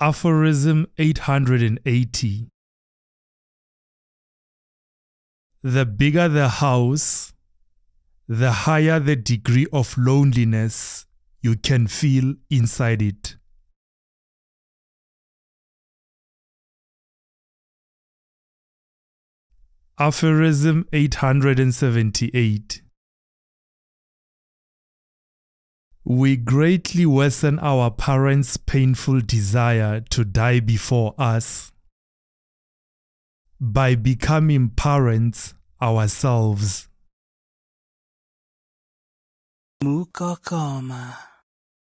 Aphorism 880 The bigger the house, the higher the degree of loneliness you can feel inside it. Aphorism 878 We greatly worsen our parents' painful desire to die before us by becoming parents ourselves. Mukokoma.